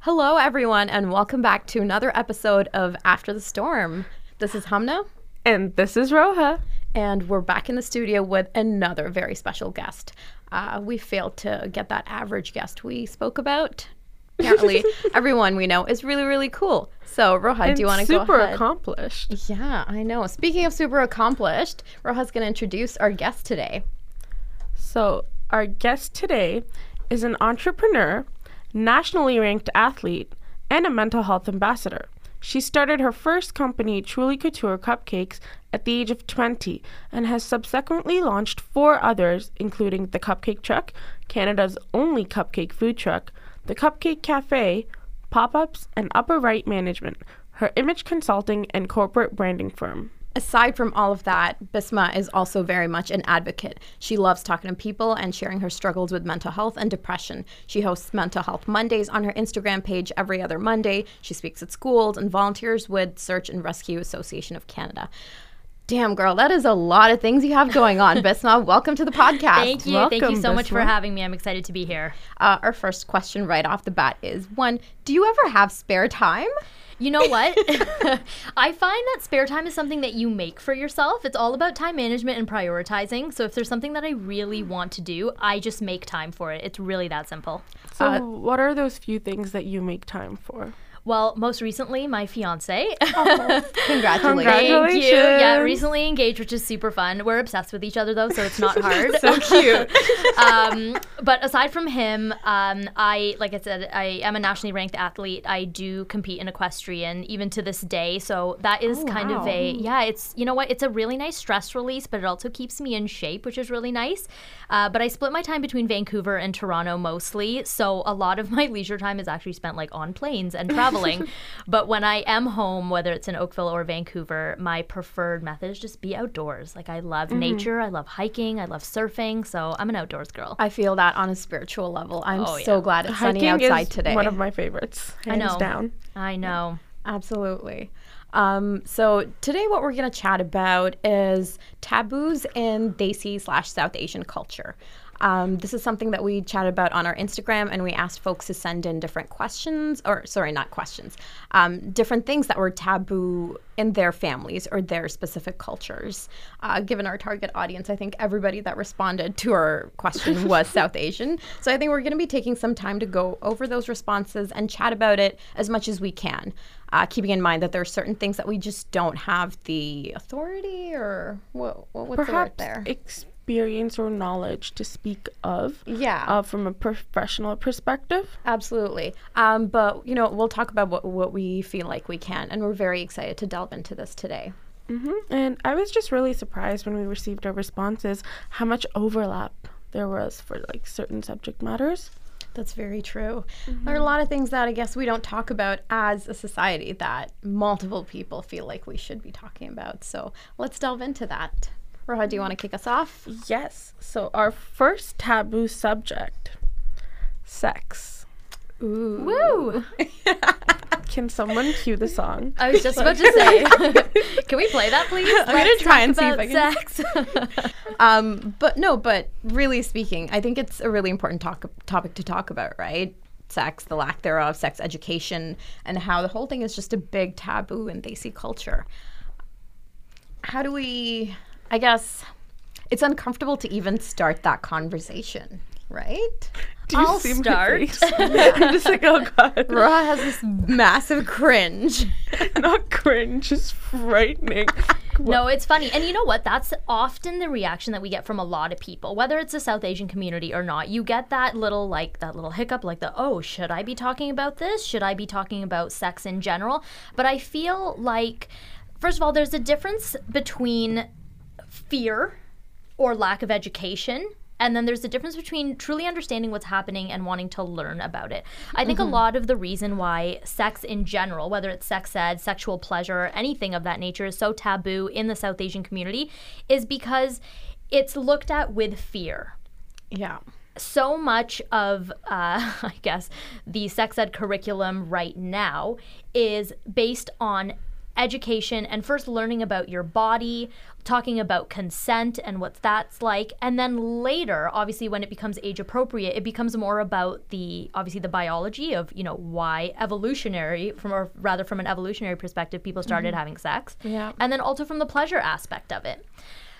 Hello, everyone, and welcome back to another episode of After the Storm. This is Hamna, And this is Roja. and we're back in the studio with another very special guest. Uh, we failed to get that average guest we spoke about. Apparently, everyone we know is really, really cool. So, Roja, do you want to go super accomplished. yeah, I know. Speaking of super accomplished, Roja's going to introduce our guest today. So, our guest today is an entrepreneur, nationally ranked athlete, and a mental health ambassador. She started her first company, Truly Couture Cupcakes, at the age of 20 and has subsequently launched four others, including the Cupcake Truck, Canada's only cupcake food truck, the Cupcake Cafe, pop ups, and Upper Right Management, her image consulting and corporate branding firm. Aside from all of that, Bisma is also very much an advocate. She loves talking to people and sharing her struggles with mental health and depression. She hosts Mental Health Mondays on her Instagram page every other Monday. She speaks at schools and volunteers with Search and Rescue Association of Canada. Damn, girl, that is a lot of things you have going on, Bisma. Welcome to the podcast. Thank you. Thank you Welcome, so much for having me. I'm excited to be here. Uh, our first question right off the bat is one, do you ever have spare time? You know what? I find that spare time is something that you make for yourself. It's all about time management and prioritizing. So if there's something that I really want to do, I just make time for it. It's really that simple. So, Uh, what are those few things that you make time for? Well, most recently, my fiance. Congratulations. Congrats. Thank you. Yeah, recently engaged, which is super fun. We're obsessed with each other though, so it's not hard. So cute. um, but aside from him, um, I like I said, I am a nationally ranked athlete. I do compete in equestrian even to this day. So that is kind of a yeah. It's you know what? It's a really nice stress release, but it also keeps me in shape, which is really nice. Uh, but I split my time between Vancouver and Toronto mostly, so a lot of my leisure time is actually spent like on planes and traveling. but when I am home, whether it's in Oakville or Vancouver, my preferred method is just be outdoors. Like I love nature, I love hiking, I love surfing, so I'm an outdoors girl. I feel that on a spiritual level. I'm Oh, so glad it's sunny Hiking outside is today. one of my favorites. Hands know. down. I know. Absolutely. Um, so today, what we're going to chat about is taboos in Desi slash South Asian culture. Um, this is something that we chatted about on our Instagram, and we asked folks to send in different questions, or sorry, not questions, um, different things that were taboo in their families or their specific cultures. Uh, given our target audience, I think everybody that responded to our question was South Asian. So I think we're going to be taking some time to go over those responses and chat about it as much as we can uh, keeping in mind that there are certain things that we just don't have the authority or what, what what's the word Perhaps there? Experience or knowledge to speak of. Yeah. Uh, from a professional perspective. Absolutely. Um, but you know, we'll talk about what what we feel like we can, and we're very excited to delve into this today. hmm And I was just really surprised when we received our responses how much overlap there was for like certain subject matters. That's very true. There are a lot of things that I guess we don't talk about as a society that multiple people feel like we should be talking about. So let's delve into that. Roja, do you want to kick us off? Yes. So our first taboo subject, sex. Ooh. Woo! Can someone cue the song? I was just about to say, can we play that, please? I'm gonna try and see if about I can- sex. Um, but no, but really speaking, I think it's a really important talk, topic to talk about, right? Sex, the lack thereof, sex education, and how the whole thing is just a big taboo in Desi culture. How do we, I guess, it's uncomfortable to even start that conversation, right? Do you I'll see my start. face? I'm just like, oh god, Roja has this massive cringe. not cringe, just frightening. No, it's funny. And you know what? That's often the reaction that we get from a lot of people, whether it's a South Asian community or not. You get that little like that little hiccup like the, "Oh, should I be talking about this? Should I be talking about sex in general?" But I feel like first of all, there's a difference between fear or lack of education. And then there's a difference between truly understanding what's happening and wanting to learn about it. I think a lot of the reason why sex in general, whether it's sex ed, sexual pleasure, anything of that nature, is so taboo in the South Asian community is because it's looked at with fear Yeah. so much of, uh, I guess, the sex ed curriculum right now is based on education and first learning about your body, talking about consent and what that's like, and then later, obviously when it becomes age appropriate, it becomes more about the obviously the biology of, you know, why evolutionary from or rather from an evolutionary perspective people started mm-hmm. having sex. Yeah. And then also from the pleasure aspect of it.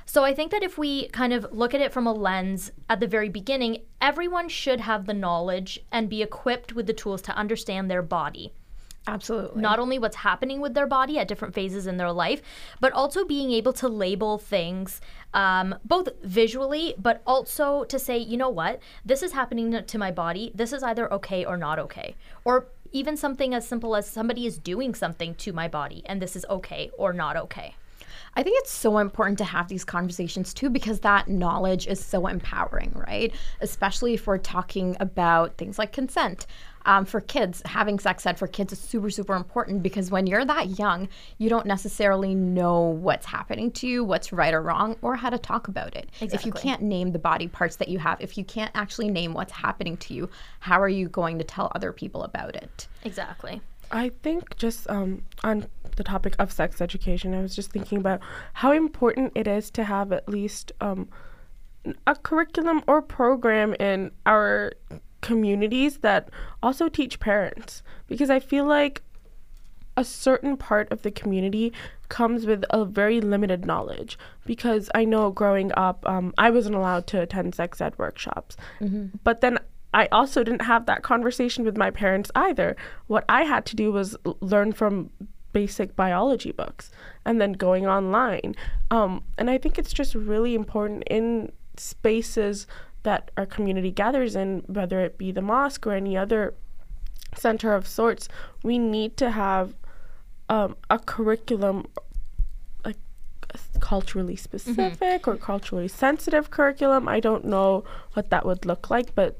So I think that if we kind of look at it from a lens at the very beginning, everyone should have the knowledge and be equipped with the tools to understand their body. Absolutely. Not only what's happening with their body at different phases in their life, but also being able to label things um, both visually, but also to say, you know what, this is happening to my body. This is either okay or not okay. Or even something as simple as somebody is doing something to my body and this is okay or not okay. I think it's so important to have these conversations too because that knowledge is so empowering, right? Especially if we're talking about things like consent. Um, for kids, having sex ed for kids is super, super important because when you're that young, you don't necessarily know what's happening to you, what's right or wrong, or how to talk about it. If you can't name the body parts that you have, if you can't actually name what's happening to you, how are you going to tell other people about it? Exactly. I think just um, on the topic of sex education, I was just thinking about how important it is to have at least um, a curriculum or program in our communities that also teach parents. Because I feel like a certain part of the community comes with a very limited knowledge because I know growing up, um, I wasn't allowed to attend sex ed workshops. But then I also didn't have that conversation with my parents either. What I had to do was learn from basic biology books and then going online. Um, and I think it's just really important in spaces that our community gathers in, whether it be the mosque or any other center of sorts, we need to have um, a curriculum like culturally specific or culturally sensitive curriculum. I don't know what that would look like, but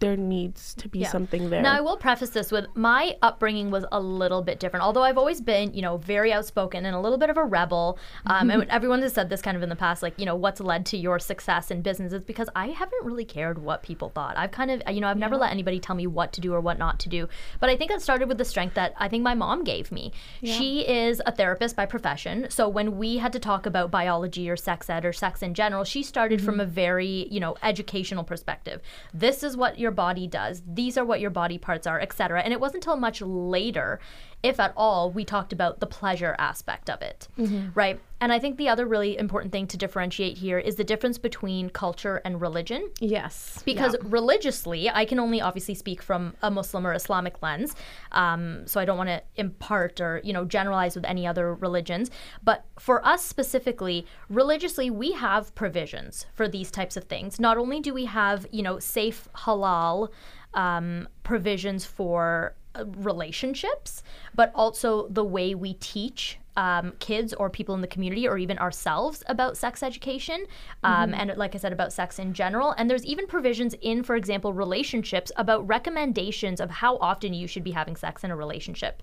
there needs to be Yeah. something there. Now, I will preface this with my upbringing was a little bit different. Although I've always been, you know, very outspoken and a little bit of a rebel. Um, and everyone has said this kind of in the past, like, you know, what's led to your success in business is because I haven't really cared what people thought. I've kind of, you know, I've never let anybody tell me what to do or what not to do. But I think that started with the strength that I think my mom gave me. She is a therapist by profession. So when we had to talk about biology or sex ed or sex in general, she started from a very, you know, educational perspective. This is what your body does. These are what your body parts are, etc. And it wasn't until much later, if at all, we talked about the pleasure aspect of it. Right? And I think the other really important thing to differentiate here is the difference between culture and religion Yes. because religiously i can only obviously speak from a muslim or islamic lens um, so i don't want to impart or you know generalize with any other religions but for us specifically religiously we have provisions for these types of things not only do we have you know safe halal um, provisions for relationships but also the way we teach um, kids or people in the community or even ourselves about sex education um, and like i said about sex in general. And there's even provisions in for example relationships about recommendations of how often you should be having sex in a relationship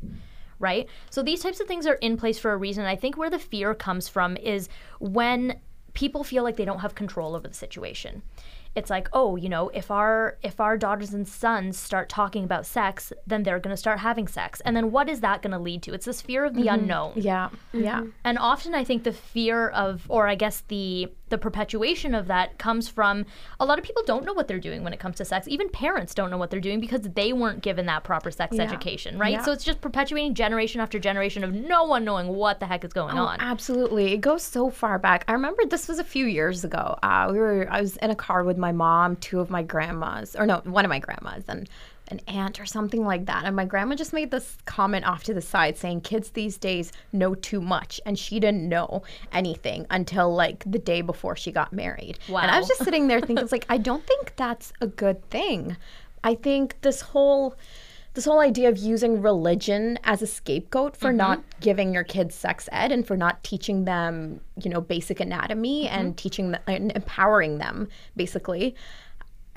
right? So these types of things are in place for a reason. I think where the fear comes from is when people feel like they don't have control over the situation it's like oh you know if our if our daughters and sons start talking about sex then they're going to start having sex and then what is that going to lead to it's this fear of the mm-hmm. unknown Yeah. Yeah. and often I think the fear of, or I guess the the perpetuation of that comes from a lot of people don't know what they're doing when it comes to sex. Even parents don't know what they're doing because they weren't given that proper sex Yeah. education, right? Yeah. So it's just perpetuating generation after generation of no one knowing what the heck is going Oh, on. absolutely. It goes so far back. I remember this was a few years ago. Uh, we were I was in a car with my mom, two of my grandmas, or no, one of my grandmas, and an aunt or something like that. And my grandma just made this comment off to the side saying kids these days know too much. And she didn't know anything until like the day before she got married. Wow. And I was just sitting there thinking, it's like, I don't think that's a good thing. I think this whole this whole idea of using religion as a scapegoat for mm-hmm. not giving your kids sex ed and for not teaching them, you know, basic anatomy mm-hmm. and teaching them and empowering them, basically.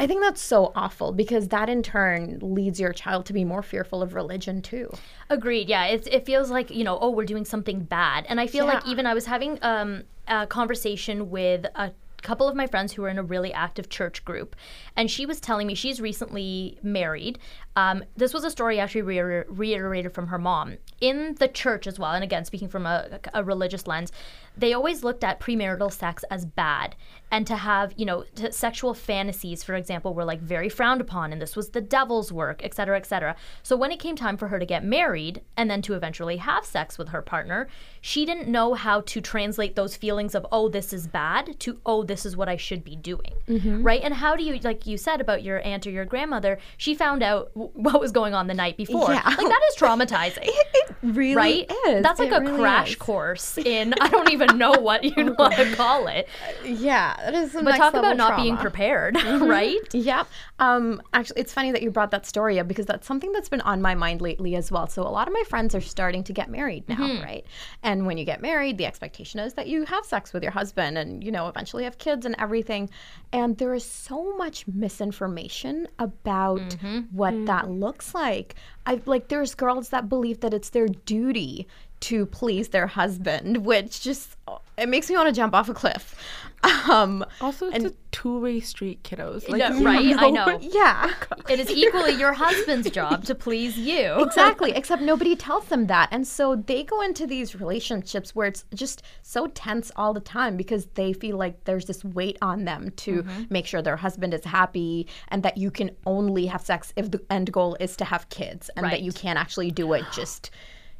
I think that's so awful because that in turn leads your child to be more fearful of religion too. Agreed. Yeah, it's, it feels like you know, oh, we're doing something bad, and I feel like even I was having um, a conversation with a couple of my friends who are in a really active church group, and she was telling me she's recently married. Um, this was a story actually reiter- reiterated from her mom in the church as well. And again, speaking from a, a religious lens, they always looked at premarital sex as bad and to have you know t- sexual fantasies for example were like very frowned upon and this was the devil's work et cetera et cetera so when it came time for her to get married and then to eventually have sex with her partner she didn't know how to translate those feelings of oh this is bad to oh this is what i should be doing mm-hmm. right and how do you like you said about your aunt or your grandmother she found out w- what was going on the night before Yeah. like that is traumatizing It really right? is. That's like It a really crash is. course in I don't even know what you want to call it. Yeah, that is But talk about not being prepared, right? Yep. Um, actually, it's funny that you brought that story up because that's something that's been on my mind lately as well. So, a lot of my friends are starting to get married now, Mm-hmm. right? And when you get married, the expectation is that you have sex with your husband and, you know, eventually have kids and everything. And there is so much misinformation about Mm-hmm. what that looks like. I like, there's girls that believe that it's their duty to please their husband, which just, it makes me want to jump off a cliff. Um, Also, it's a two-way street, kiddos. Like, Yeah, you right? I know know. yeah. It is equally your husband's job to please you. exactly except nobody tells them that and so they go into these relationships where it's just so tense all the time because they feel like there's this weight on them to make sure their husband is happy and that you can only have sex if the end goal is to have kids and that you can't actually do it just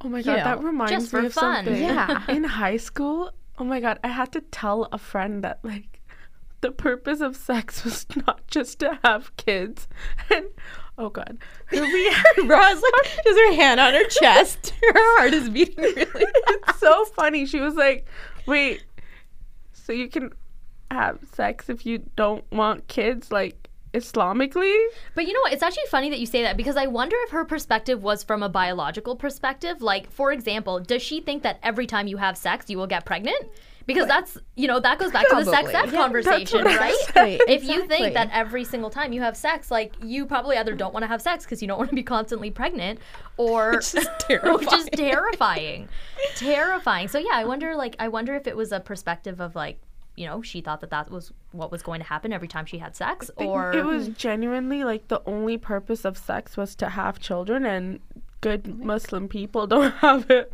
Oh my god, that know, reminds just me of fun. something. Yeah. In high school, oh my god, I had to tell a friend that like the purpose of sex was not just to have kids. And oh god, we Roz like has her hand on her chest her heart is beating really it's so funny. She was like, "Wait, so you can have sex if you don't want kids, like Islamically?" But you know what? It's actually funny that you say that because I wonder if her perspective was from a biological perspective. Like, for example, does she think that every time you have sex, you will get pregnant? Because that's, you know, that goes back to the sex ed Yeah, conversation, what right? said. If you think that every single time you have sex, like, you probably either don't want to have sex because you don't want to be constantly pregnant or. Which is Which is terrifying. terrifying. So, yeah, I wonder, like, I wonder if it was a perspective of, like, you know, she thought that that was what was going to happen every time she had sex, or it was genuinely like the only purpose of sex was to have children and good Muslim people don't have it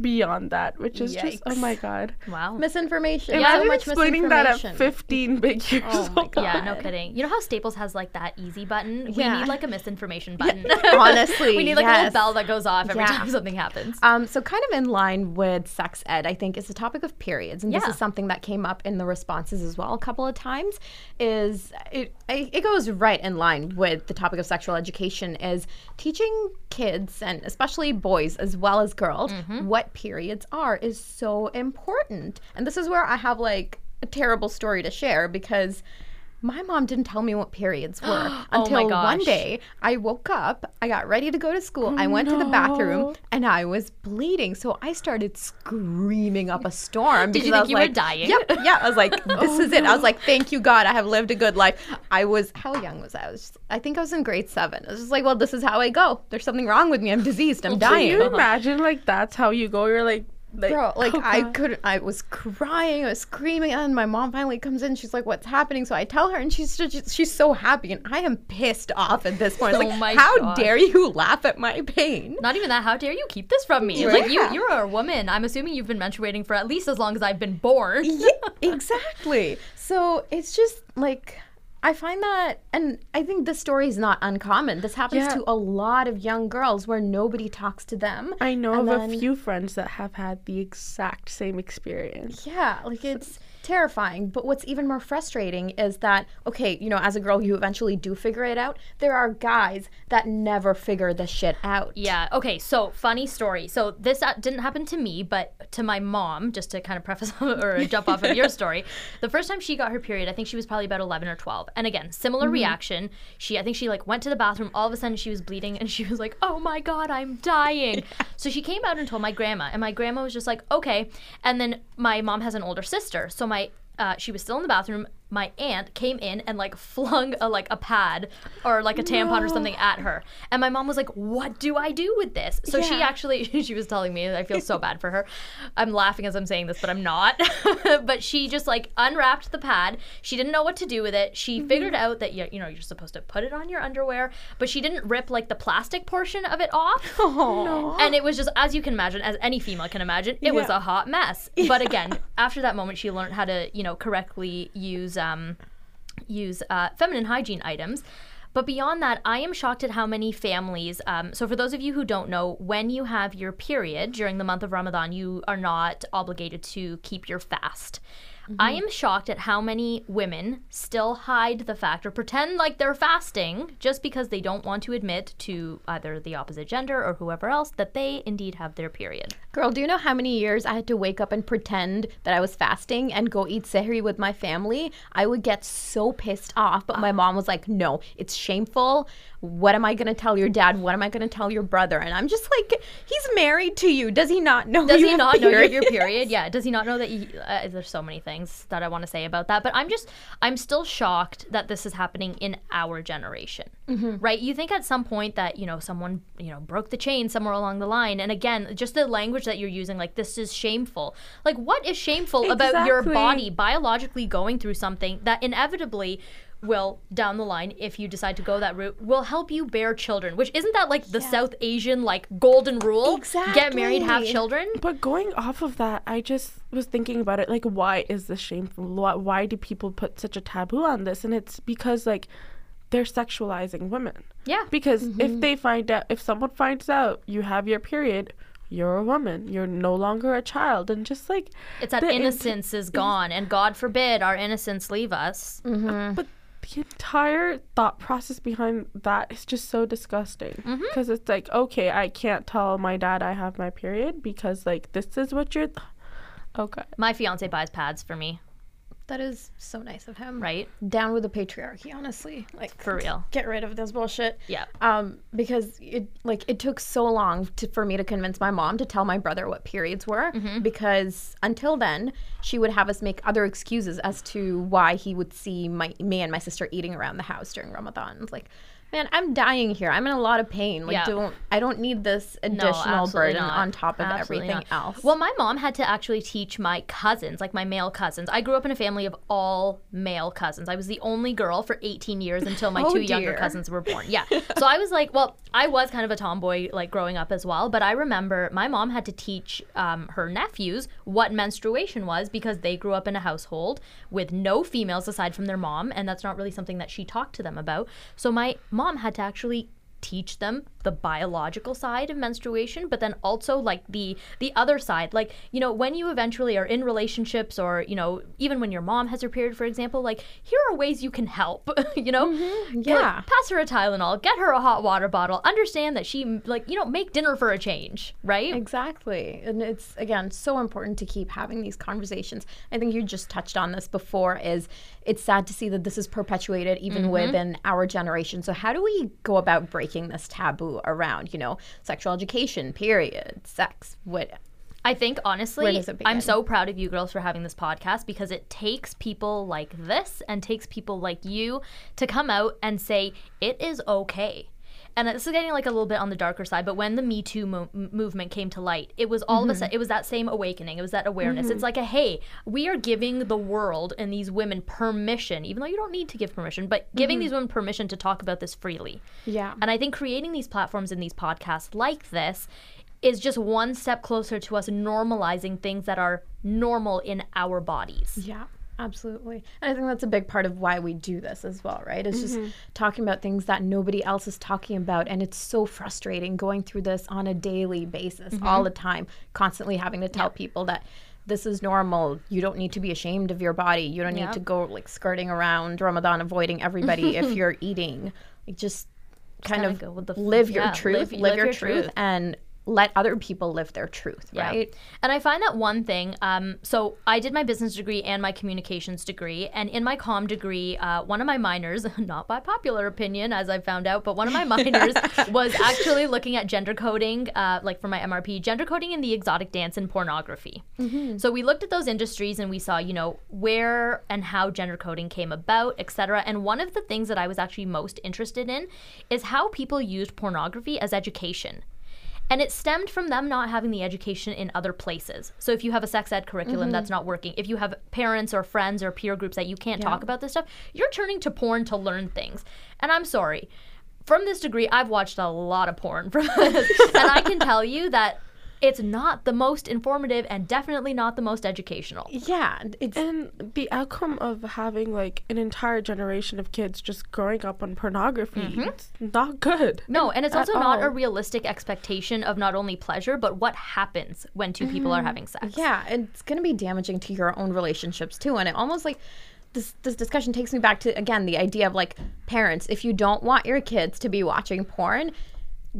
beyond that, which is just oh my god. wow. misinformation Yeah, so explaining that at misinformation. 15 big years Oh old. God. Yeah, no kidding. You know how Staples has like that easy button? We Yeah. need like a misinformation button. honestly, we need like a little bell that goes off every Yeah. time something happens. Um, so, kind of in line with sex ed, I think, is the topic of periods, and this is something that came up in the responses as well a couple of times. Is it? It goes right in line with the topic of sexual education. Is teaching kids and especially boys as well as girls Mm-hmm. what periods are is so important, and this is where I have like a terrible story to share because. My mom didn't tell me what periods were Oh until one gosh. day I woke up, I got ready to go to school, I oh, went to the bathroom, and I was bleeding. So I started screaming up a storm. Did you think was you were dying? Yep. Yeah. I was like, this is it. I was like, thank you, God. I have lived a good life. I was, how young was I? I was, just, I think I was in grade seven. I was just like, well, this is how I go. There's something wrong with me. I'm diseased. I'm oh dying. Can you imagine like that's how you go? You're like, like Bro, like oh I couldn't. I was crying. I was screaming, and my mom finally comes in. She's like, "What's happening?" So I tell her, and she's just, she's so happy, and I am pissed off at this point. Oh like, my "How gosh. dare you laugh at my pain?" Not even that. How dare you keep this from me? Like you, you're a woman. I'm assuming you've been menstruating for at least as long as I've been born. yeah, exactly. So it's just like I find that, and I think this story is not uncommon. This happens Yeah. to a lot of young girls where nobody talks to them. I know of then- a few friends that have had the exact same experience. Yeah, like it's terrifying. But what's even more frustrating is that, okay, you know, as a girl, you eventually do figure it out. There are guys that never figure this shit out. Yeah. Okay. So funny story. So this uh, didn't happen to me, but to my mom. Just to kind of preface or jump off of your story, the first time she got her period, I think she was probably about eleven or twelve. And again, similar reaction. She, I think she like went to the bathroom. All of a sudden, she was bleeding, and she was like, "Oh my god, I'm dying." So she came out and told my grandma, and my grandma was just like, "Okay." And then my mom has an older sister, so my uh, she was still in the bathroom. My aunt came in and like flung a like a pad or like a tampon or something at her. And my mom was like, "What do I do with this?" So she actually she was telling me I feel so bad for her. I'm laughing as I'm saying this, but I'm not. but she just like unwrapped the pad. She didn't know what to do with it. She mm-hmm. figured out that you, you know, you're supposed to put it on your underwear, but she didn't rip like the plastic portion of it off. And it was just, as you can imagine, as any female can imagine, it was a hot mess. But again, after that moment, she learned how to, you know, correctly use um, use uh, feminine hygiene items. But beyond that, I am shocked at how many families. Um, so, for those of you who don't know, when you have your period during the month of Ramadan, you are not obligated to keep your fast. I am shocked at how many women still hide the fact or pretend like they're fasting just because they don't want to admit to either the opposite gender or whoever else that they indeed have their period. Girl, do you know how many years I had to wake up and pretend that I was fasting and go eat sehri with my family? I would get so pissed off, but my mom was like, "No, it's shameful. What am I going to tell your dad? What am I going to tell your brother?" And I'm just like, "He's married to you. Does he not know Does you he have not know your period?" period? Yeah. Does he not know that you? Uh, there's so many things that I want to say about that, but I'm just, I'm still shocked that this is happening in our generation, mm-hmm. right? You think at some point that you know someone you know broke the chain somewhere along the line, and again, just the language that you're using, like this is shameful. Like, what is shameful about your body biologically going through something that inevitably? Will down the line if you decide to go that route will help you bear children which isn't that like the south asian like golden rule exactly get married have children But going off of that, I just was thinking about it. Like, why is this shameful? Why, why do people put such a taboo on this? And it's because, like, they're sexualizing women. Yeah. Because Mm-hmm. if they find out, if someone finds out you have your period, you're a woman. You're no longer a child. And just like, It's that the int- innocence is gone, and God forbid our innocence leave us. but the entire thought process behind that is just so disgusting. Mm-hmm. Because it's like, okay, I can't tell my dad I have my period because, like, this is what you're. Okay. My fiance buys pads for me, That is so nice of him. right? Down with the patriarchy, honestly. Like For real. get rid of this bullshit. Yeah. Um, because it like it took so long to, for me to convince my mom to tell my brother what periods were Mm-hmm. because until then she would have us make other excuses as to why he would see my me and my sister eating around the house during Ramadan. Like, man, I'm dying here. I'm in a lot of pain. Like, Yeah. don't I don't need this additional absolutely burden not. on top of Absolutely everything not. else. Well, my mom had to actually teach my cousins, like my male cousins. I grew up in a family of all male cousins. I was the only girl for 18 years until my Oh, two younger cousins were born. Yeah. so I was like, well, I was kind of a tomboy, like growing up as well. But I remember my mom had to teach um, her nephews what menstruation was because they grew up in a household with no females aside from their mom, and that's not really something that she talked to them about. So my mom had to actually teach them the biological side of menstruation but then also like the the other side like you know when you eventually are in relationships or you know even when your mom has her period for example like here are ways you can help you know Like, Yeah. pass her a tylenol get her a hot water bottle understand that she like you know make dinner for a change right Exactly. And it's again so important to keep having these conversations. I think you just touched on this before is it's sad to see that this is perpetuated even Mm-hmm. within our generation. So how do we go about breaking this taboo around, you know, sexual education, period, sex, what I think honestly, I'm so proud of you girls for having this podcast because it takes people like this and takes people like you to come out and say it is okay. And this is getting like a little bit on the darker side, but when the Me Too mo- movement came to light, it was all of a mm-hmm. sudden, it was that same awakening. It was that awareness. It's mm-hmm. like a hey, we are giving the world and these women permission, even though you don't need to give permission, but giving these mm-hmm. women permission to talk about this freely. Yeah. And I think creating these platforms and these podcasts like this is just one step closer to us normalizing things that are normal in our bodies. Yeah, absolutely. And I think that's a big part of why we do this as well, right? It's just mm-hmm. talking about things that nobody else is talking about. And it's so frustrating going through this on a daily basis, mm-hmm. all the time, constantly having to tell people that this is normal. You don't need to be ashamed of your body. You don't Yeah. need to go like skirting around Ramadan, avoiding everybody if you're eating. Like just kind kinda of go with the f- live your truth, live- live, live your, your truth, truth. and let other people live their truth, Yeah. right? And I find that one thing. Um, so I did my business degree and my communications degree, and in my com degree, uh, one of my minors, not by popular opinion, as I found out, but one of my minors was actually looking at gender coding, uh, like for my MRP, gender coding in the exotic dance and pornography. So we looked at those industries and we saw, you know, where and how gender coding came about, etc. And one of the things that I was actually most interested in is how people used pornography as education. And it stemmed from them not having the education in other places. So if you have a sex ed curriculum that's mm-hmm. not working, if you have parents or friends or peer groups that you can't talk about this stuff, you're turning to porn to learn things. And I'm sorry. From this degree, I've watched a lot of porn from and I can tell you that it's not the most informative and definitely not the most educational. Yeah, it's And the outcome of having like an entire generation of kids just growing up on pornography, mm-hmm. it's not good. No, and it's At also not a realistic expectation of not only pleasure, but what happens when 2 people are mm-hmm. having sex. Yeah, and it's going to be damaging to your own relationships too. And it almost like this this discussion takes me back to again the idea of like parents. If you don't want your kids to be watching porn,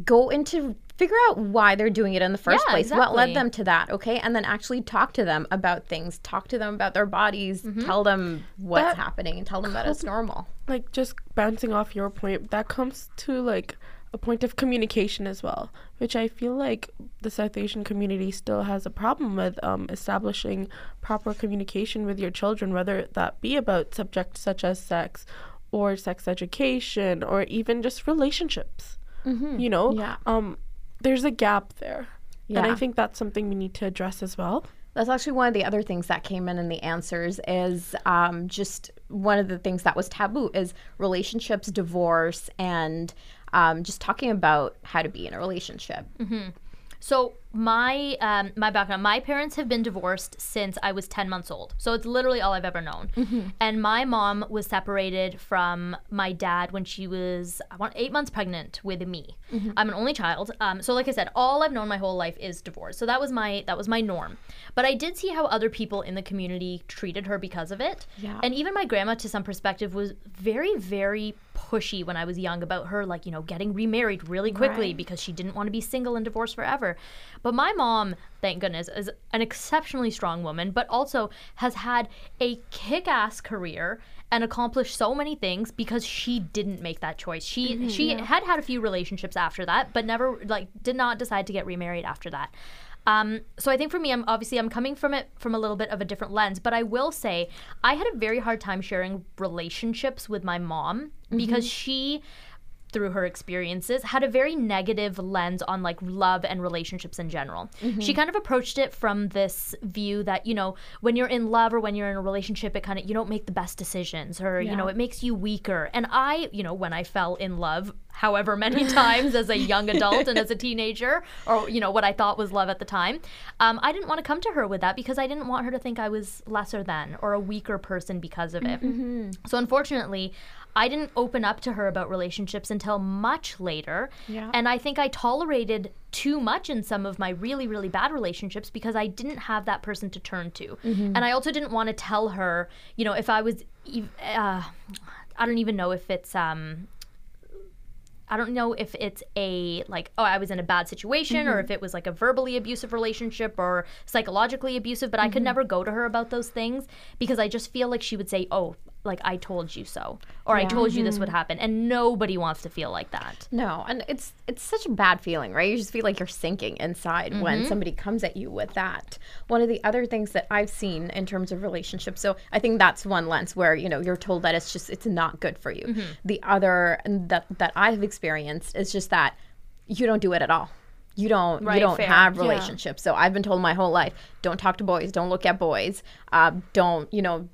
go into figure out why they're doing it in the first Yeah, place. What led them to that? Okay, and then actually talk to them about things. Talk to them about their bodies. Tell them what's That happening and tell them that it's normal. Like just bouncing off your point, that comes to like a point of communication as well, which I feel like the South Asian community still has a problem with um, establishing proper communication with your children, whether that be about subjects such as sex or sex education or even just relationships. You know, Yeah. um, there's a gap there. And I think that's something we need to address as well. That's actually one of the other things that came in in the answers is um, just one of the things that was taboo is relationships, divorce, and um, just talking about how to be in a relationship. So my um, my background, my parents have been divorced since I was ten months old. So it's literally all I've ever known. And my mom was separated from my dad when she was I want eight months pregnant with me. I'm an only child. Um, so like I said, all I've known my whole life is divorce. So that was my that was my norm. But I did see how other people in the community treated her because of it. Yeah. And even my grandma, to some perspective, was very very pushy when I was young about her, like you know, getting remarried really quickly Right. because she didn't want to be single and divorced forever. But my mom, thank goodness, is an exceptionally strong woman, but also has had a kick ass career and accomplished so many things because she didn't make that choice. She she had had a few relationships after that, but never like did not decide to get remarried after that. Um, so I think for me, I'm obviously I'm coming from it from a little bit of a different lens, but I will say I had a very hard time sharing relationships with my mom because she through her experiences had a very negative lens on like love and relationships in general. She kind of approached it from this view that, you know, when you're in love or when you're in a relationship it kind of you don't make the best decisions or you know, it makes you weaker. And I, you know, when I fell in love however many times as a young adult and as a teenager or you know what I thought was love at the time, um, I didn't want to come to her with that because I didn't want her to think I was lesser than or a weaker person because of it. So unfortunately, I didn't open up to her about relationships until much later. Yeah. And I think I tolerated too much in some of my really, really bad relationships because I didn't have that person to turn to. And I also didn't want to tell her, you know, if I was, uh, I don't even know if it's, um, I don't know if it's a like oh I was in a bad situation or if it was like a verbally abusive relationship or psychologically abusive but I could never go to her about those things because I just feel like she would say oh like I told you so or I told you this would happen and nobody wants to feel like that. No, and it's it's such a bad feeling, right? You just feel like you're sinking inside when somebody comes at you with that. One of the other things that I've seen in terms of relationships, so I think that's one lens where you know you're told that it's just it's not good for you. The other that that I've experienced is just that you don't do it at all. You don't Right, you don't fair. have Yeah. relationships. So I've been told my whole life, don't talk to boys, don't look at boys, uh, don't you know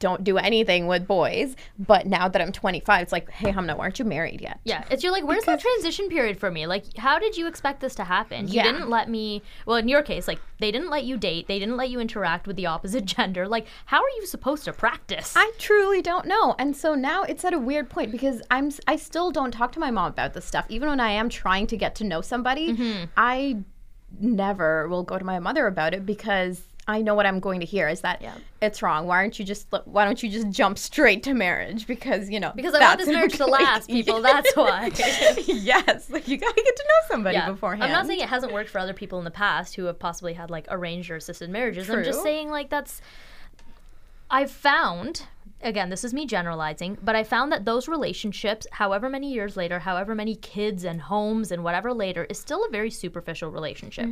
don't do anything with boys. But now that I'm 25, it's like, hey, Hamna, why aren't you married yet? Yeah, it's you're like, where's the transition period for me? Like, how did you expect this to happen? You Yeah. didn't let me. Well, in your case, like they didn't let you date. They didn't let you interact with the opposite gender. Like, how are you supposed to practice? I truly don't know. And so now it's at a weird point because I'm I still don't talk to my mom about this stuff even when I am trying to get to know somebody. Mm-hmm. I never will go to my mother about it because I know what I'm going to hear is that Yeah. it's wrong. Why aren't you just why don't you just jump straight to marriage? Because you know Because I want this marriage to like- last, people. That's why. yes, like you gotta get to know somebody Yeah. beforehand. I'm not saying it hasn't worked for other people in the past who have possibly had like arranged or assisted marriages. I'm just saying like that's I've found again, this is me generalizing, but I found that those relationships, however many years later, however many kids and homes and whatever later, is still a very superficial relationship.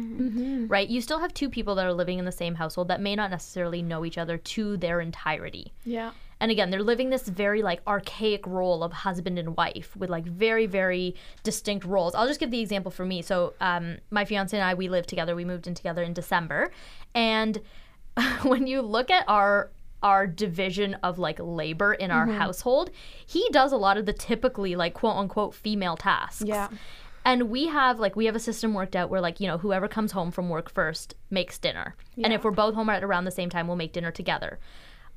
Right? You still have two people that are living in the same household that may not necessarily know each other to their entirety. yeah. And again, they're living this very like archaic role of husband and wife with like very, very distinct roles. I'll just give the example for me. So, um, my fiance and I, we lived together. We moved in together in December, and when you look at our our division of like labor in our mm-hmm. household, he does a lot of the typically like quote unquote female tasks. Yeah. And we have like we have a system worked out where like, you know, whoever comes home from work first makes dinner. And if we're both home at around the same time, we'll make dinner together.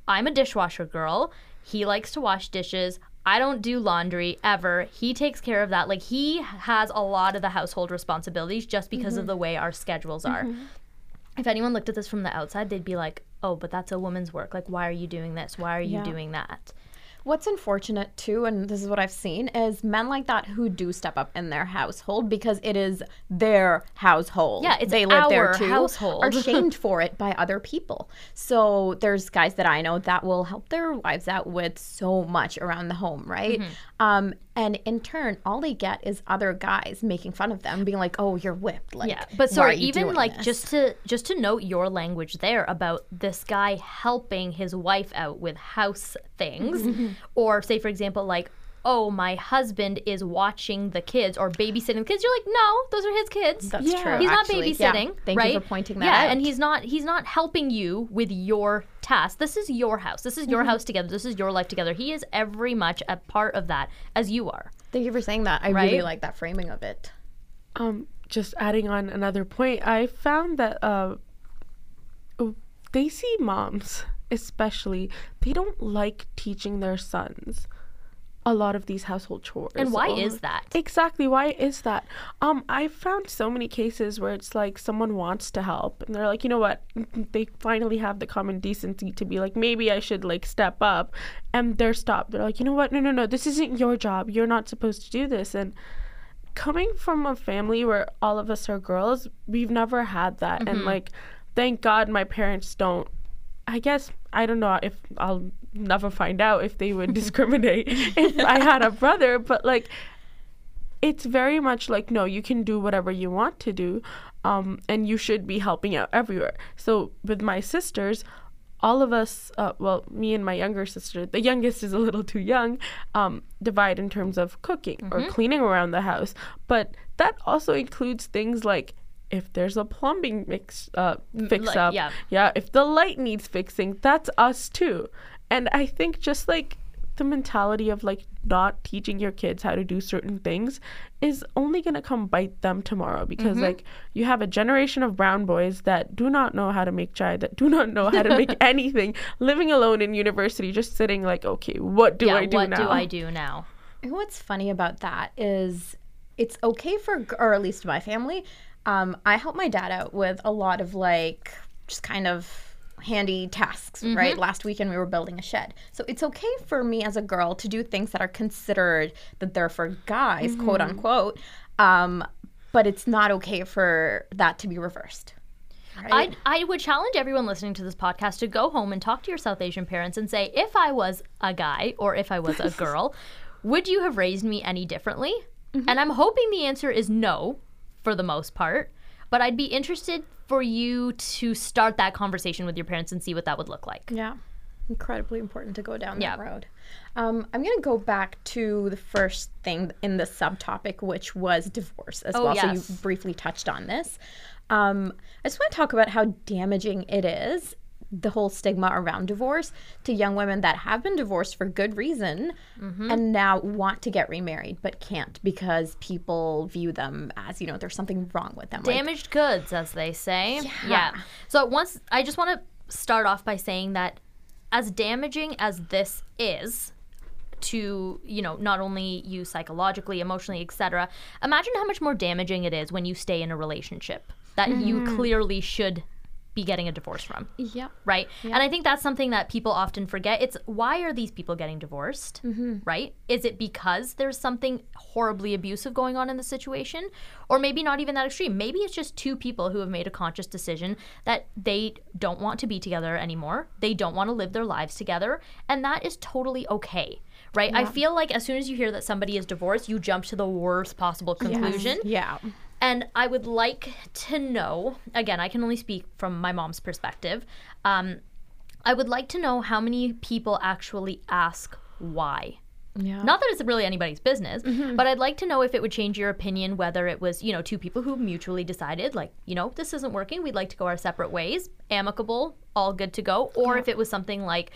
I'm a dishwasher girl. He likes to wash dishes. I don't do laundry ever. He takes care of that. Like he has a lot of the household responsibilities just because of mm-hmm. the way our schedules are. Mm-hmm. If anyone looked at this from the outside, they'd be like, "Oh, but that's a woman's work. Like why are you doing this? Why are you Yeah. doing that?" What's unfortunate too, and this is what I've seen, is men like that who do step up in their household because it is their household. Yeah, it's they live there too. household. Are shamed for it by other people. So there's guys that I know that will help their wives out with so much around the home, right? Mm-hmm. Um, and in turn, all they get is other guys making fun of them, being like, "Oh, you're whipped." Like, yeah but sorry even like this? just to just to note your language there about this guy helping his wife out with house things Mm-hmm. or say for example like oh my husband is watching the kids or babysitting the kids you're like no those are his kids That's Yeah. true. he's not actually. Yeah. babysitting Thank right you for pointing that yeah out. and he's not he's not helping you with your task this is your house this is Mm-hmm. your house together this is your life together he is every much a part of that as you are Thank you for saying that. I really like that framing of it. Um, just adding on another point, I found that uh, oh, they see moms, especially, they don't like teaching their sons a lot of these household chores. and why or- is that Exactly. Why is that? Um, I found so many cases where it's like someone wants to help and they're like, you know what? They finally have the common decency to be like, maybe I should like step up, and they're stopped. They're like, you know what? No, no, no. This isn't your job. You're not supposed to do this. And coming from a family where all of us are girls, we've never had that. And like, thank God my parents don't. I guess I don't know if I'll never find out if they would discriminate if I had a brother, but like it's very much like no, you can do whatever you want to do, um, and you should be helping out everywhere. So with my sisters, all of us, uh, well, me and my younger sister, the youngest is a little too young, um, divide in terms of cooking or cleaning around the house. But that also includes things like if there's a plumbing mix uh, fix like, up, yeah. yeah, if the light needs fixing, that's us too. And I think just like the mentality of like not teaching your kids how to do certain things is only going to come bite them tomorrow because like you have a generation of brown boys that do not know how to make chai that do not know how to make anything living alone in university just sitting like okay what do yeah i do what now what do i do now what's funny about that is it's okay for, or at least my family. Um, I help my dad out with a lot of like just kind of handy tasks, right? Last weekend we were building a shed. So it's okay for me as a girl to do things that are considered that they're for guys, quote unquote. Um, but it's not okay for that to be reversed. I, I would challenge everyone listening to this podcast to go home and talk to your South Asian parents and say, if I was a guy or if I was a girl, would you have raised me any differently? And I'm hoping the answer is no, for the most part. But I'd be interested for you to start that conversation with your parents and see what that would look like. Yeah. Incredibly important to go down Yeah. that road. Um, I'm going to go back to the first thing in the subtopic, which was divorce as Oh, well. So you briefly touched on this. Um, I just want to talk about how damaging it is, the whole stigma around divorce to young women that have been divorced for good reason Mm-hmm. and now want to get remarried but can't because people view them as, you know, there's something wrong with them. Like, Damaged goods, as they say. Yeah. So once I just want to start off by saying that as damaging as this is to, you know, not only you psychologically, emotionally, etc. Imagine how much more damaging it is when you stay in a relationship that you clearly should be getting a divorce from Yeah. right? And I think that's something that people often forget. It's why are these people getting divorced, mm-hmm. right? Is it because there's something horribly abusive going on in the situation? Or maybe not even that extreme. Maybe it's just two people who have made a conscious decision that they don't want to be together anymore. They don't want to live their lives together. And that is totally okay. Right? I feel like as soon as you hear that somebody is divorced, you jump to the worst possible conclusion. Yeah. And I would like to know again, I can only speak from my mom's perspective. Um, I would like to know how many people actually ask why. Yeah. Not that it's really anybody's business, but I'd like to know if it would change your opinion whether it was, you know, two people who mutually decided, like, you know, this isn't working, we'd like to go our separate ways, amicable, all good to go, or if it was something like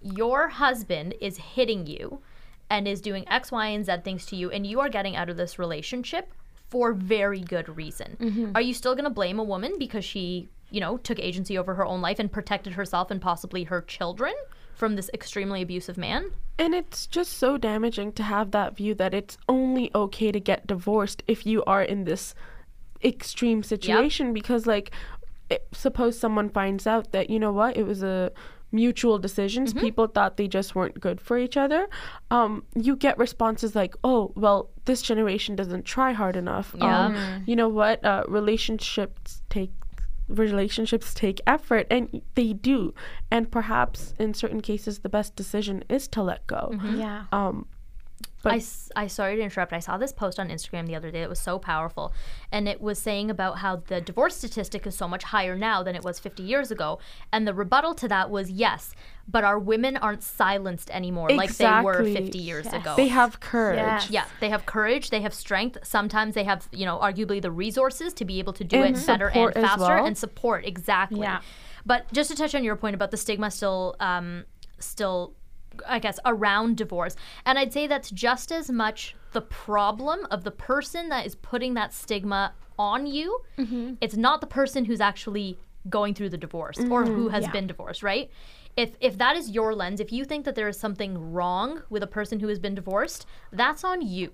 your husband is hitting you and is doing X, Y, and Z things to you, and you are getting out of this relationship for very good reason. Are you still going to blame a woman because she, you know, took agency over her own life and protected herself and possibly her children from this extremely abusive man? And it's just so damaging to have that view that it's only okay to get divorced if you are in this extreme situation because like it, suppose someone finds out that you know what it was a mutual decisions Mm-hmm. people thought they just weren't good for each other um you get responses like oh well this generation doesn't try hard enough Yeah. um you know what uh, relationships take relationships take effort and they do and perhaps in certain cases the best decision is to let go Mm-hmm. Yeah. um But- I sorry to interrupt. I saw this post on Instagram the other day that was so powerful. And it was saying about how the divorce statistic is so much higher now than it was 50 years ago. And the rebuttal to that was yes, but our women aren't silenced anymore like they were 50 years Yes. ago. they have courage Yes. yeah, they have courage, they have strength. Sometimes they have, you know, arguably the resources to be able to do And it better and faster well. and support exactly. Yeah. But just to touch on your point about the stigma still um still I guess around divorce. And I'd say that's just as much the problem of the person that is putting that stigma on you. Mm-hmm. It's not the person who's actually going through the divorce or who mm-hmm. has Yeah. been divorced, right? If if that is your lens, if you think that there is something wrong with a person who has been divorced, that's on you.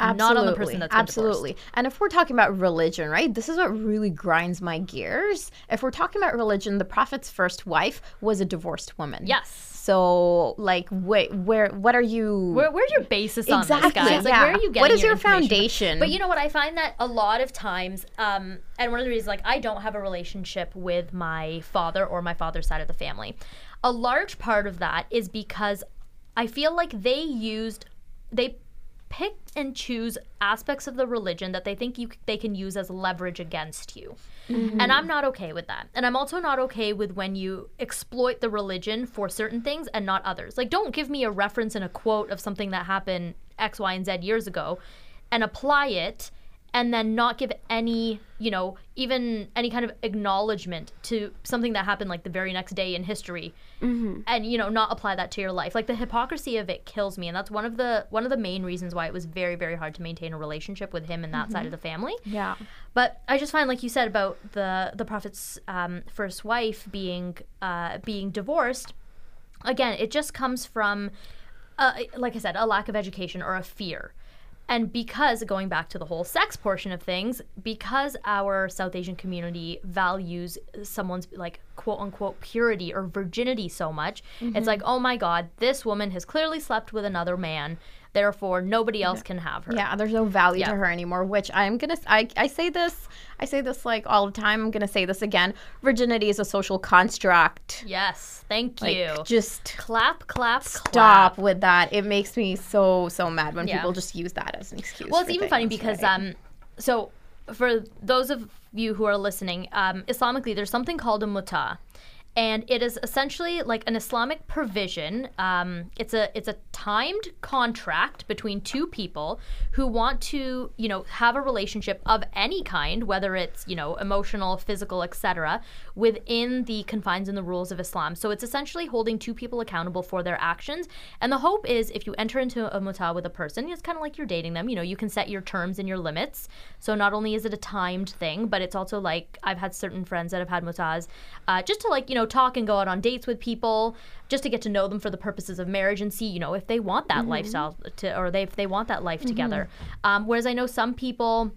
Not on the person that's absolutely. And if we're talking about religion, right? This is what really grinds my gears. If we're talking about religion, the prophet's first wife was a divorced woman. Yes. So, like, wait, where? What are you? Where, where's your basis on this, guys? Like, yeah. where are you getting What is your from? foundation? But you know what? I find that a lot of times, um, and one of the reasons, like, I don't have a relationship with my father or my father's side of the family. A large part of that is because I feel like they used, they pick and choose aspects of the religion that they think you they can use as leverage against you. Mm-hmm. And I'm not okay with that. And I'm also not okay with when you exploit the religion for certain things and not others. Like don't give me a reference and a quote of something that happened X, Y, and Z years ago and apply it and then not give any, you know, even any kind of acknowledgement to something that happened like the very next day in history and you know not apply that to your life like the hypocrisy of it kills me and that's one of the one of the main reasons why it was very very hard to maintain a relationship with him and that side of the family yeah. but I just find, like you said, about the the prophet's um, first wife being uh, being divorced. Again, it just comes from, uh, like I said, a lack of education or a fear. And because, going back to the whole sex portion of things, because our South Asian community values someone's like quote unquote purity or virginity so much, it's mm-hmm. like, oh my God, this woman has clearly slept with another man, therefore nobody else can have her. Yeah, there's no value Yeah. to her anymore, which I'm going to I I say this I say this like all the time. I'm going to say this again. Virginity is a social construct. Yes, thank Like you. just clap, clap, stop clap. with that. It makes me so so mad when Yeah. people just use that as an excuse. Well, it's even funny because right? um, so for those of you who are listening, um, Islamically, there's something called a muta, and it is essentially like an Islamic provision. Um, it's a it's a timed contract between two people who want to you know have a relationship of any kind, whether it's you know emotional, physical, etc., within the confines and the rules of Islam. So it's essentially holding two people accountable for their actions. And the hope is if you enter into a muta with a person, it's kind of like you're dating them. You know, you can set your terms and your limits. So not only is it a timed thing, but it's also like I've had certain friends that have had mutas uh, just to like you know talk and go out on dates with people, just to get to know them for the purposes of marriage and see you know if they want that lifestyle to or they if they want that life together. Um, whereas I know some people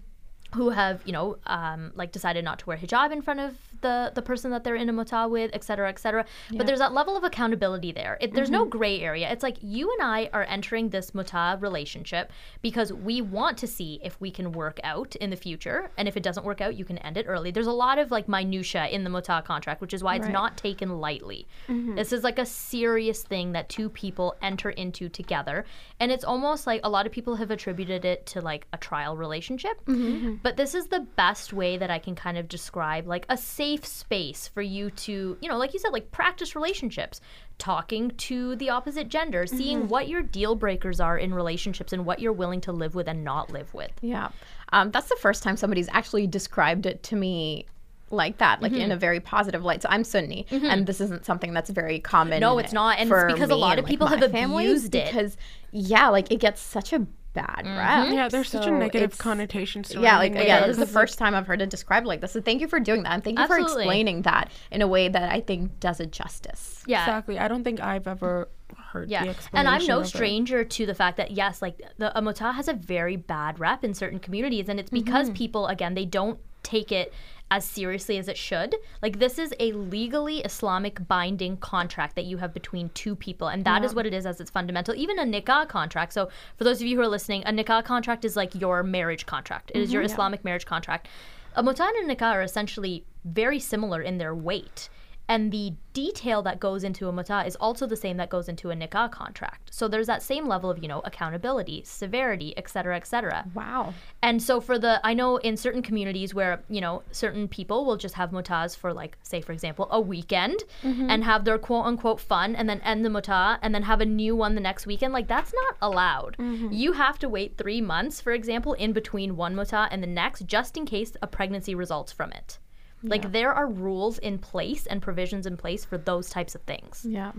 who have you know um, like decided not to wear hijab in front of the the person that they're in a mutah with et cetera et cetera. But there's that level of accountability there. It, there's no mm-hmm. gray area. It's like you and i are entering this mutah relationship because we want to see if we can work out in the future. And if it doesn't work out you can end it early. There's a lot of like minutia in the mutah contract which is why it's Right. not taken lightly. Mm-hmm. This is like a serious thing that two people enter into together. And it's almost like a lot of people have attributed it to like a trial relationship mm-hmm. But this is the best way that I can kind of describe like a safe space for you to, you know, like you said, like practice relationships, talking to the opposite gender, seeing what your deal breakers are in relationships and what you're willing to live with and not live with. Yeah. Um, that's the first time somebody's actually described it to me like that, like Mm-hmm. in a very positive light. So I'm Sunni, and this isn't something that's very common. No, it's not, and it's because a lot of like, people have abused it. Because yeah, like it gets such a bad mm-hmm. rep. Yeah, there's such a So negative it's- connotation. Yeah, like surrounding it. yeah, this is the first time I've heard it described like this. So thank you for doing that, and thank you for explaining that in a way that I think does it justice. Yeah. Exactly. I don't think I've ever heard the Yeah, explanation. and I'm no of it. stranger to the fact that yes, like the a mutah has a very bad rep in certain communities, and it's because mm-hmm. people again they don't take it as seriously as it should. Like this is a legally Islamic binding contract that you have between two people, and that is what it is as its fundamental. Even a nikah contract. So for those of you who are listening, a nikah contract is like your marriage contract. It is your mm-hmm. Islamic marriage contract. A mutah and a nikah are essentially very similar in their weight. And the detail that goes into a mutah is also the same that goes into a nikah contract. So there's that same level of, you know, accountability, severity, et cetera, et cetera. Wow. And so for the, I know in certain communities where, you know, certain people will just have mutahs for like, say for example, a weekend mm-hmm. and have their quote unquote fun and then end the mutah and then have a new one the next weekend. Like that's not allowed. Mm-hmm. You have to wait three months, for example, in between one mutah and the next, just in case a pregnancy results from it. Like there are rules in place and provisions in place for those types of things. Yeah.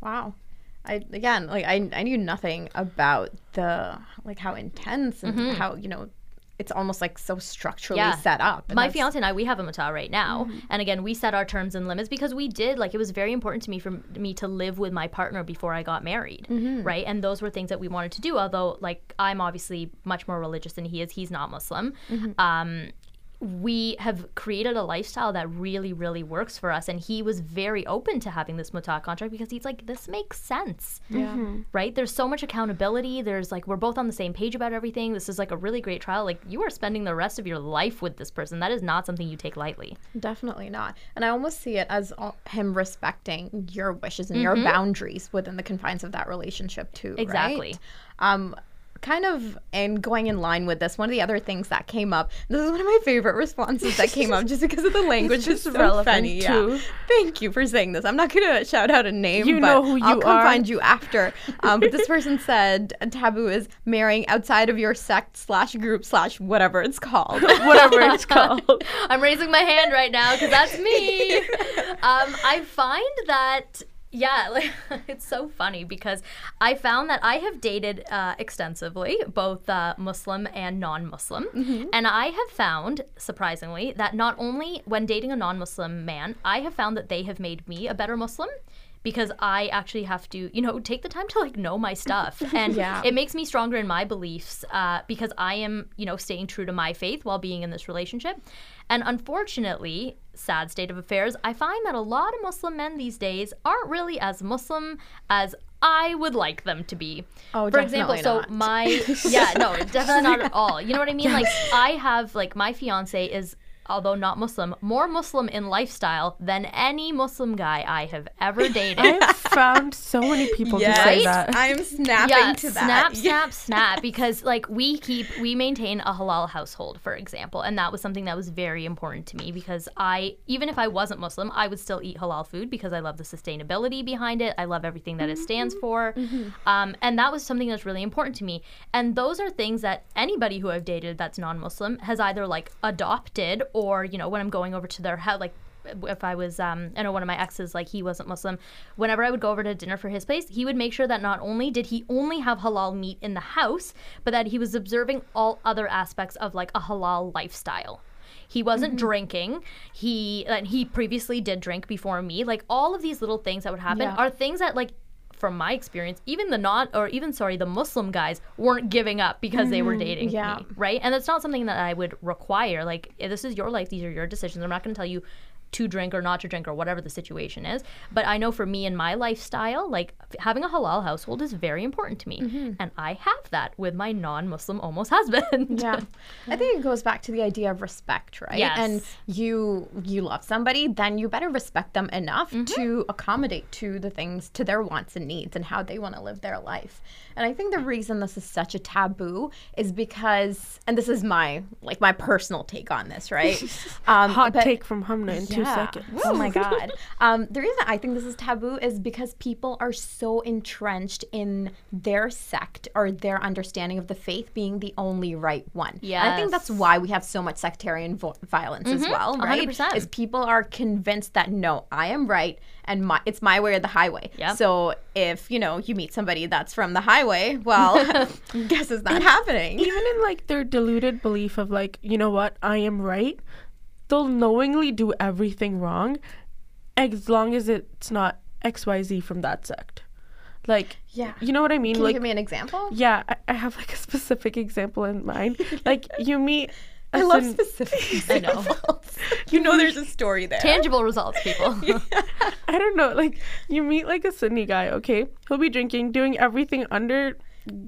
Wow. I again like I I knew nothing about the like how intense and how you know it's almost like so structurally Mm-hmm. Yeah. set up. and My that's- fiance and I, we have a mutah right now, and again, we set our terms and limits because we did like it was very important to me for me to live with my partner before I got married, right? And those were things that we wanted to do. Although, like, I'm obviously much more religious than he is. He's not Muslim. Um, we have created a lifestyle that really, really works for us. And he was very open to having this mutah contract because he's like, this makes sense Yeah. right? There's so much accountability. There's like we're both on the same page about everything. This is like a really great trial. Like you are spending the rest of your life with this person. That is not something you take lightly. Definitely not. And I almost see it as all, him respecting your wishes and your boundaries within the confines of that relationship too. Mm-hmm. Exactly. Right? Um, kind of and going in line with this, one of the other things that came up. This is one of my favorite responses that came up just because of the language is so relevant, funny. Yeah. Thank you for saying this. I'm not gonna shout out a name. You know who you I'll come are. find you after. Um, but this person said a taboo is marrying outside of your sect slash group slash whatever it's called. Whatever it's called. I'm raising my hand right now because that's me. um, I find that. Yeah, like, it's so funny because I found that I have dated uh, extensively, both uh, Muslim and non Muslim. And I have found, surprisingly, that not only when dating a non Muslim man, I have found that they have made me a better Muslim because I actually have to, you know, take the time to like know my stuff. And Yeah. it makes me stronger in my beliefs uh, because I am, you know, staying true to my faith while being in this relationship. And unfortunately, sad state of affairs, I find that a lot of Muslim men these days aren't really as Muslim as I would like them to be. Oh, For example, definitely so not. my yeah, no, definitely not at all. You know what I mean? Like I have like my fiance is although not Muslim, more Muslim in lifestyle than any Muslim guy I have ever dated. I've found so many people to say that. I'm snapping yeah, to snap, that. snap, snap. Snap. Because like we keep, we maintain a halal household, for example, and that was something that was very important to me because I, even if I wasn't Muslim, I would still eat halal food because I love the sustainability behind it. I love everything that it stands for, um, and that was something that's really important to me. And those are things that anybody who I've dated that's non-Muslim has either like adopted or you know when I'm going over to their house, like if I was, um, I know one of my exes, like he wasn't Muslim. Whenever I would go over to dinner for his place, he would make sure that not only did he only have halal meat in the house, but that he was observing all other aspects of like a halal lifestyle. He wasn't drinking. He and he previously did drink before me. Like all of these little things that would happen Yeah. are things that like from my experience, even the non or even sorry, the Muslim guys weren't giving up because they were mm-hmm. dating yeah. me, right? And that's not something that I would require. Like this is your life; these are your decisions. I'm not going to tell you to drink or not to drink or whatever the situation is. But I know for me and my lifestyle, like having a halal household is very important to me, and I have that with my non-Muslim almost husband. Yeah. I think it goes back to the idea of respect, right? Yes. And you you love somebody, then you better respect them enough to accommodate to the things to their wants and needs and how they want to live their life. And I think the reason this is such a taboo is because and this is my like my personal take on this, right? Um Hot but- take from Humna in two seconds. Oh my god. Um, the reason I think this is taboo is because people are so entrenched in their sect or their understanding of the faith being the only right one. Yeah. I think that's why we have so much sectarian vo- violence as well, right? 100%. Is people are convinced that no, I am right and my it's my way or the highway. Yep. So if you know you meet somebody that's from the highway, well, guess it's not happening. Even in like their deluded belief of like, you know what, I am right, they'll knowingly do everything wrong as long as it's not XYZ from that sect. Like, Yeah. you know what I mean? Can like, you give me an example? yeah, I, I have like a specific example in mind. like, you meet. a I love Sun- specific I know. examples. you know there's a story there. Tangible results, people. I don't know. Like, you meet like a Sunni guy, okay? He'll be drinking, doing everything under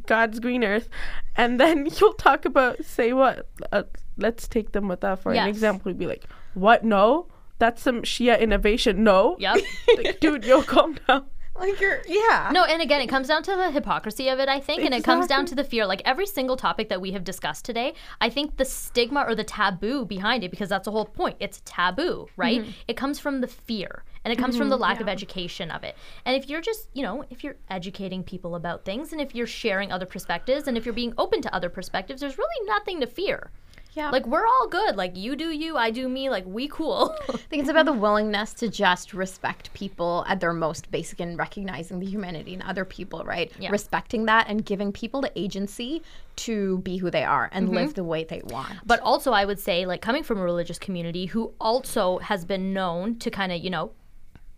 God's green earth, and then you'll talk about, say what? Uh, let's take them with that for Yes. an example. You'd be like, what? No? That's some Shia innovation. No. Yep. Like, dude, yo, calm down. Like you're yeah. No, and again, it comes down to the hypocrisy of it, I think, and it comes down to the fear. Like every single topic that we have discussed today, I think the stigma or the taboo behind it, because that's the whole point, it's taboo, right? Mm-hmm. It comes from the fear and it comes from the mm-hmm, lack of education of it. And if you're just, you know, if you're educating people about things and if you're sharing other perspectives and if you're being open to other perspectives, there's really nothing to fear. Yeah. Like we're all good. Like you do you, I do me, like we cool. I think it's about the willingness to just respect people at their most basic and recognizing the humanity in other people, right? Yeah. Respecting that and giving people the agency to be who they are and mm-hmm. live the way they want. But also, I would say, like, coming from a religious community who also has been known to kind of, you know,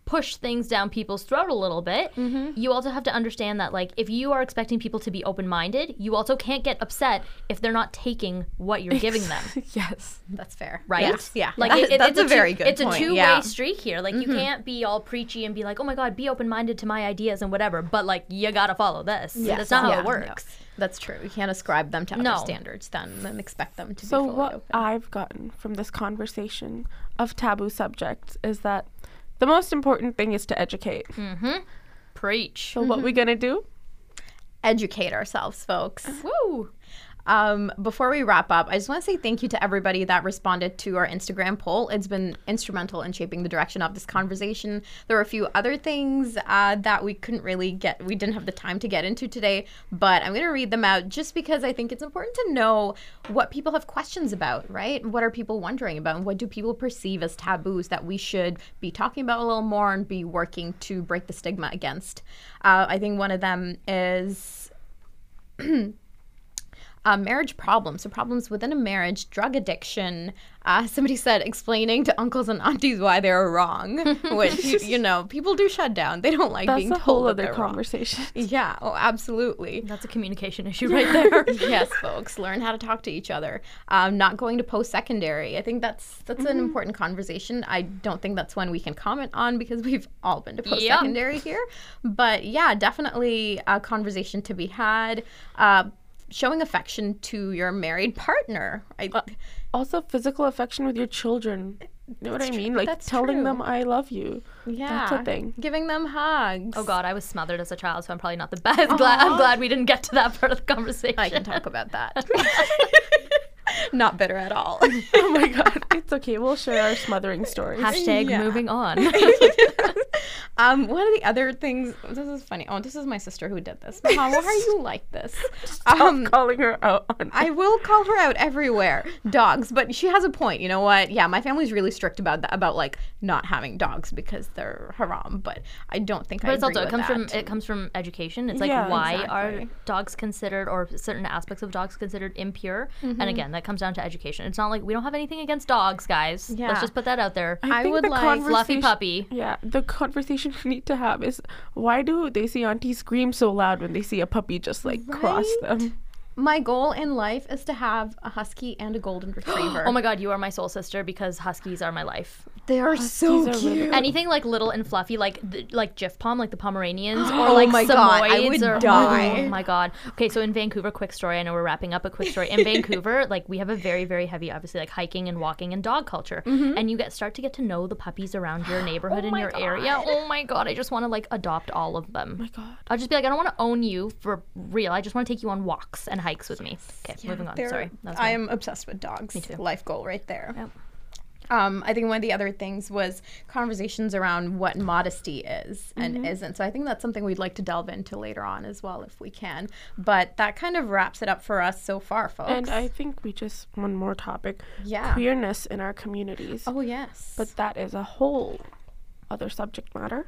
push things down people's throat a little bit, mm-hmm. you also have to understand that, like, if you are expecting people to be open minded, you also can't get upset if they're not taking what you're giving them. yes. that's fair. Right? Yes. Yeah. Like That- it- it- that's it's a, two- very good It's point. a two-way yeah. street here. Like you mm-hmm. can't be all preachy and be like, "Oh my God, be open-minded to my ideas and whatever," but like you gotta follow this. Yes. That's not how it works. That's true. You can't ascribe them to other No. standards then and expect them to So be fully what open. I've gotten from this conversation of taboo subjects is that the most important thing is to educate. Mm-hmm. Preach. So what mm-hmm. we gonna do? Educate ourselves, folks. Woo. Um, before we wrap up, I just want to say thank you to everybody that responded to our Instagram poll. It's been instrumental in shaping the direction of this conversation. There were a few other things uh, that we couldn't really get, we didn't have the time to get into today, but I'm going to read them out just because I think it's important to know what people have questions about, right? What are people wondering about? And what do people perceive as taboos that we should be talking about a little more and be working to break the stigma against? Uh, I think one of them is uh, marriage problems, so problems within a marriage, drug addiction. Uh, somebody said explaining to uncles and aunties why they're wrong, which you, know people do shut down. They don't like That's being a told whole other wrong. conversation. Yeah, oh, absolutely. That's a communication issue right there. yes, folks, learn how to talk to each other. Um, not going to post secondary. I think that's that's an important conversation. I don't think that's one we can comment on because we've all been to post secondary here. But yeah, definitely a conversation to be had. Uh, showing affection to your married partner. I, uh, Also, physical affection with your children. You know what I mean? Like That's telling true. them I love you. yeah, That's a thing. Giving them hugs. Oh God, I was smothered as a child, so I'm probably not the best. Glad I'm glad we didn't get to that part of the conversation. I can talk about that. Not bitter at all. Oh my god. It's okay. We'll share our smothering stories. Hashtag Yeah. moving on. Um, one of the other things. This is funny. Oh, this is my sister who did this. Mom, why are you like this? Stop Um, calling her out on I will call her out everywhere. Dogs, but she has a point. You know what? Yeah, my family's really strict about that, about like not having dogs because they're haram. But I don't think I But it's agree also it comes that. from it comes from education. It's like Yeah, why are dogs considered or certain aspects of dogs considered impure? And again, that comes down to education. It's not like we don't have anything against dogs, guys. Yeah. Let's just put that out there. I think would the like Fluffy puppy. Yeah, the conversation conversation we need to have is why do they see aunties scream so loud when they see a puppy just like cross them? My goal in life is to have a husky and a golden retriever. Oh my god, you are my soul sister because huskies are my life. They are so These are really cute. Anything like little and fluffy, like the, like Jiffpom, like the Pomeranians, or Oh like my Samoyeds, God, I would or die. oh my god. Okay, so in Vancouver, quick story. I know we're wrapping up a quick story. In Vancouver, like we have a very very heavy, obviously like hiking and walking and dog culture, mm-hmm. and you get start to get to know the puppies around your oh neighborhood Oh in my your area. God. Oh my god, I just want to like adopt all of them. Oh my god. I'll just be like, I don't want to own you for real. I just want to take you on walks and hikes with me. Okay, moving on. Sorry. I am obsessed with dogs. Me too. Life goal right there. Yep. Um, I think one of the other things was conversations around what modesty is and Mm-hmm. isn't. So I think that's something we'd like to delve into later on as well if we can. But that kind of wraps it up for us so far, folks. And I think we just one more topic. Yeah. Queerness in our communities. oh yes. But that is a whole other subject matter.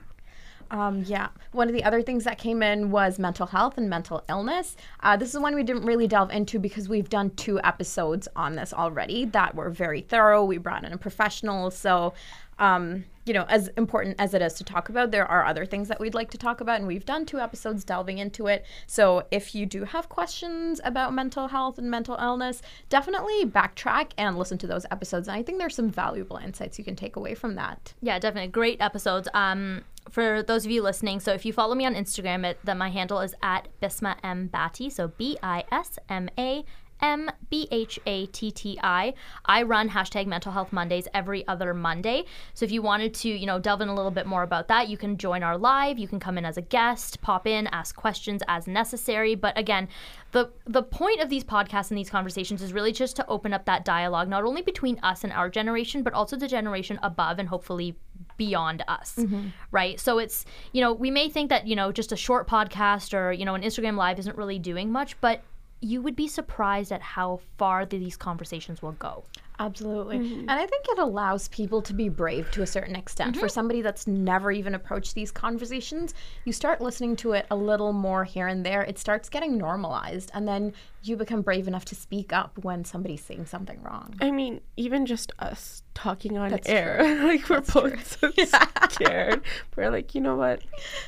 Um, yeah. One of the other things that came in was mental health and mental illness. Uh, this is one we didn't really delve into because we've done two episodes on this already that were very thorough. We brought in a professional. So, um, you know, as important as it is to talk about, there are other things that we'd like to talk about, and we've done two episodes delving into it. So, if you do have questions about mental health and mental illness, definitely backtrack and listen to those episodes. And I think there's some valuable insights you can take away from that. Yeah, definitely great episodes. Um, for those of you listening, so if you follow me on Instagram, it that my handle is at Bisma M Bhatti, so B I S M A M B H A T T I. I run hashtag Mental Health Mondays every other Monday. So if you wanted to, you know, delve in a little bit more about that, you can join our live. You can come in as a guest, pop in, ask questions as necessary. But again, the the point of these podcasts and these conversations is really just to open up that dialogue, not only between us and our generation, but also the generation above and hopefully beyond us mm-hmm. right so it's you know we may think that you know just a short podcast or you know an instagram live isn't really doing much but you would be surprised at how far these conversations will go Absolutely. Mm-hmm. And I think it allows people to be brave to a certain extent. For mm-hmm. somebody that's never even approached these conversations, you start listening to it a little more here and there. It starts getting normalized. And then you become brave enough to speak up when somebody's saying something wrong. I mean, even just us talking on That's air, like we're both so scared. We're like, you know what?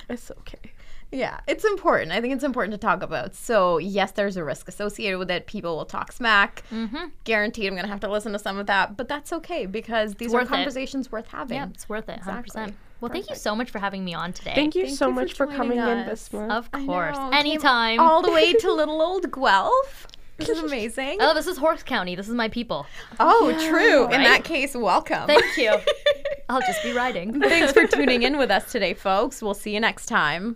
It's okay. Yeah, it's important. I think it's important to talk about. So, yes, there's a risk associated with it. People will talk smack. Mm-hmm. Guaranteed I'm going to have to listen to some of that. But that's okay because these are worth it. conversations worth having. yeah it's worth it 100% Exactly. well thank you so much for having me on today Thank you Thank so you much for, joining coming in this month. of course know, came anytime All the way to little old Guelph. This is amazing. oh this is horse county this is my people Oh, true. In that case, welcome. thank you i'll just be riding Thanks for tuning in with us today, folks. We'll see you next time.